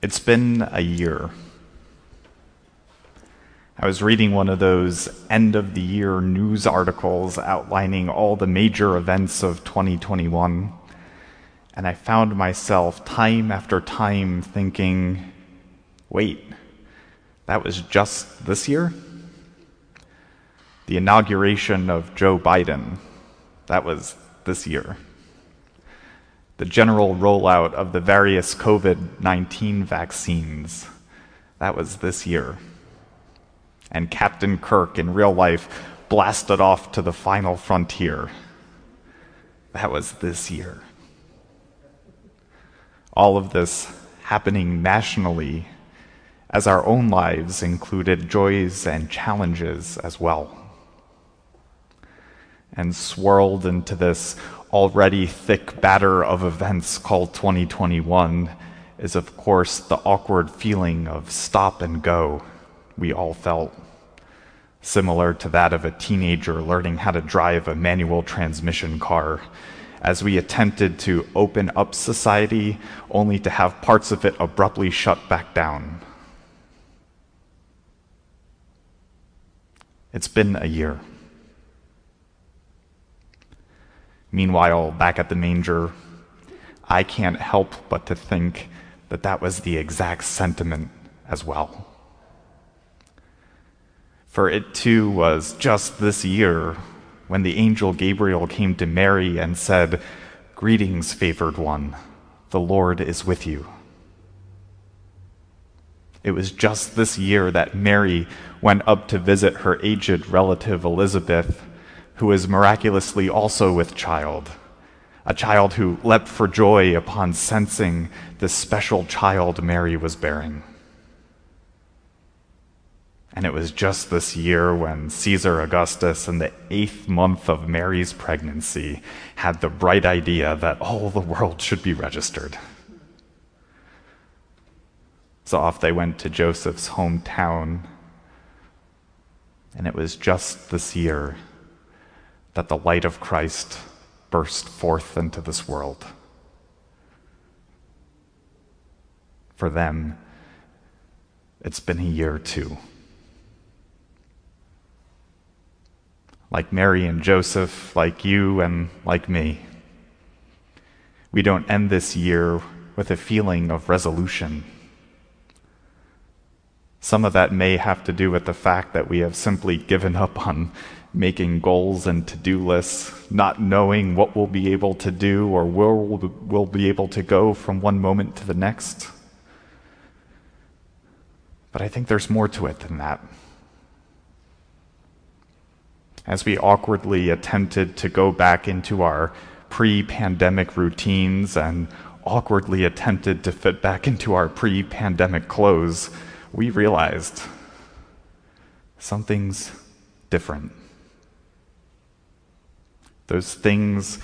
It's been a year. I was reading one of those end of the year news articles outlining all the major events of 2021, and I found myself time after time thinking, wait, that was just this year? The inauguration of Joe Biden, that was this year the general rollout of the various COVID 19 vaccines. That was this year. And Captain Kirk in real life blasted off to the final frontier. That was this year. All of this happening nationally as our own lives included joys and challenges as well. And swirled into this already thick batter of events called 2021 is, of course, the awkward feeling of stop and go we all felt, similar to that of a teenager learning how to drive a manual transmission car, as we attempted to open up society only to have parts of it abruptly shut back down. It's been a year. Meanwhile, back at the manger, I can't help but to think that that was the exact sentiment as well. For it too was just this year when the angel Gabriel came to Mary and said, Greetings, favored one, the Lord is with you. It was just this year that Mary went up to visit her aged relative Elizabeth who is miraculously also with child, a child who leapt for joy upon sensing the special child Mary was bearing. And it was just this year when Caesar Augustus, in the eighth month of Mary's pregnancy, had the bright idea that all the world should be registered. So off they went to Joseph's hometown. And it was just this year that the light of Christ burst forth into this world. For them, it's been a year too. Like Mary and Joseph, like you and like me, we don't end this year with a feeling of resolution. Some of that may have to do with the fact that we have simply given up on making goals and to do lists, not knowing what we'll be able to do or where we'll be able to go from one moment to the next. But I think there's more to it than that. As we awkwardly attempted to go back into our pre pandemic routines and awkwardly attempted to fit back into our pre pandemic clothes, we realized something's different. Those things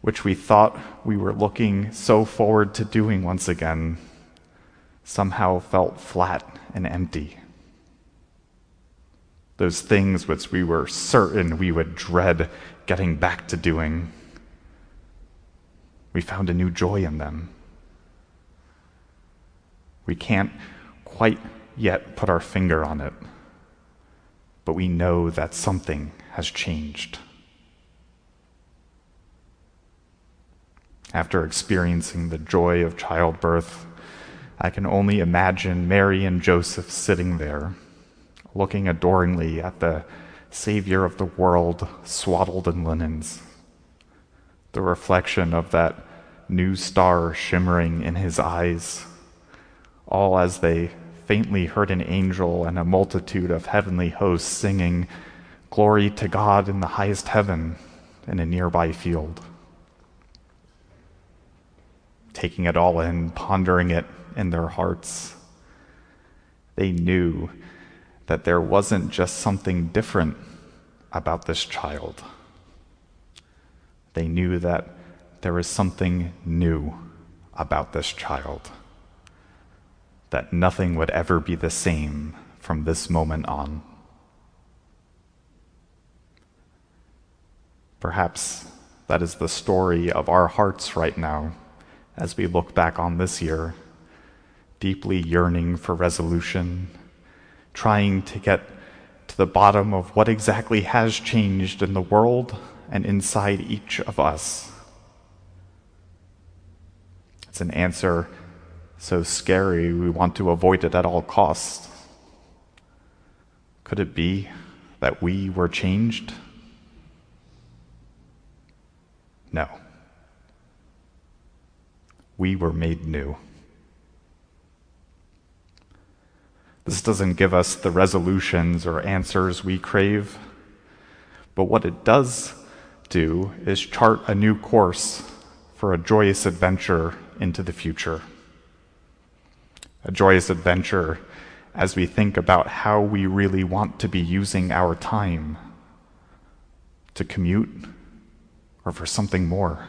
which we thought we were looking so forward to doing once again somehow felt flat and empty. Those things which we were certain we would dread getting back to doing, we found a new joy in them. We can't quite yet put our finger on it, but we know that something has changed. After experiencing the joy of childbirth, I can only imagine Mary and Joseph sitting there, looking adoringly at the Savior of the world swaddled in linens, the reflection of that new star shimmering in his eyes, all as they faintly heard an angel and a multitude of heavenly hosts singing, Glory to God in the highest heaven in a nearby field taking it all in, pondering it in their hearts. They knew that there wasn't just something different about this child. They knew that there was something new about this child, that nothing would ever be the same from this moment on. Perhaps that is the story of our hearts right now as we look back on this year, deeply yearning for resolution, trying to get to the bottom of what exactly has changed in the world and inside each of us. It's an answer so scary we want to avoid it at all costs. Could it be that we were changed? No. We were made new. This doesn't give us the resolutions or answers we crave, but what it does do is chart a new course for a joyous adventure into the future. A joyous adventure as we think about how we really want to be using our time to commute or for something more.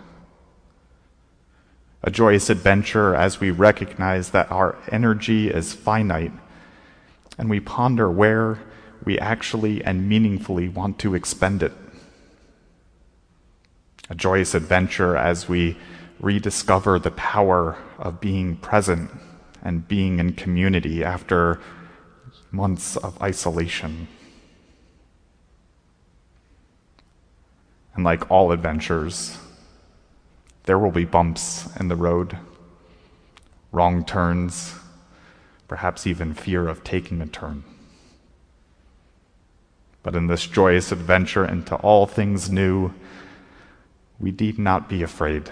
A joyous adventure as we recognize that our energy is finite and we ponder where we actually and meaningfully want to expend it. A joyous adventure as we rediscover the power of being present and being in community after months of isolation. And like all adventures, there will be bumps in the road, wrong turns, perhaps even fear of taking a turn. But in this joyous adventure into all things new, we need not be afraid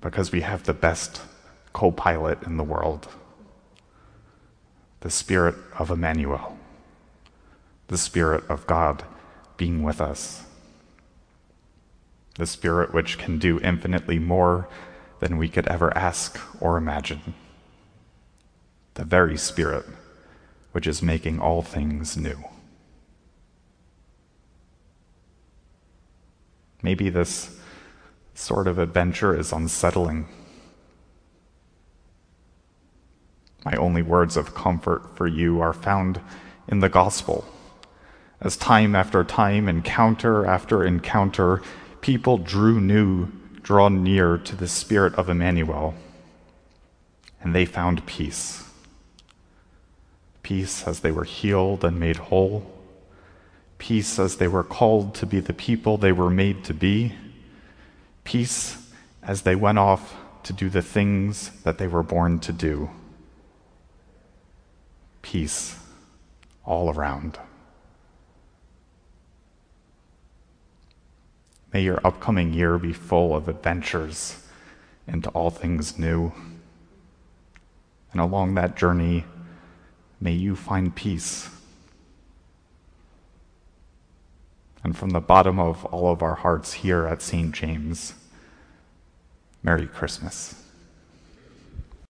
because we have the best co pilot in the world the Spirit of Emmanuel, the Spirit of God being with us, the Spirit which can do infinitely more than we could ever ask or imagine the very Spirit which is making all things new. Maybe this sort of adventure is unsettling. My only words of comfort for you are found in the gospel. As time after time, encounter after encounter, people drew new, drawn near to the Spirit of Emmanuel, and they found peace peace as they were healed and made whole, peace as they were called to be the people they were made to be, peace as they went off to do the things that they were born to do. Peace all around. May your upcoming year be full of adventures into all things new. And along that journey, May you find peace. And from the bottom of all of our hearts here at St. James, Merry Christmas.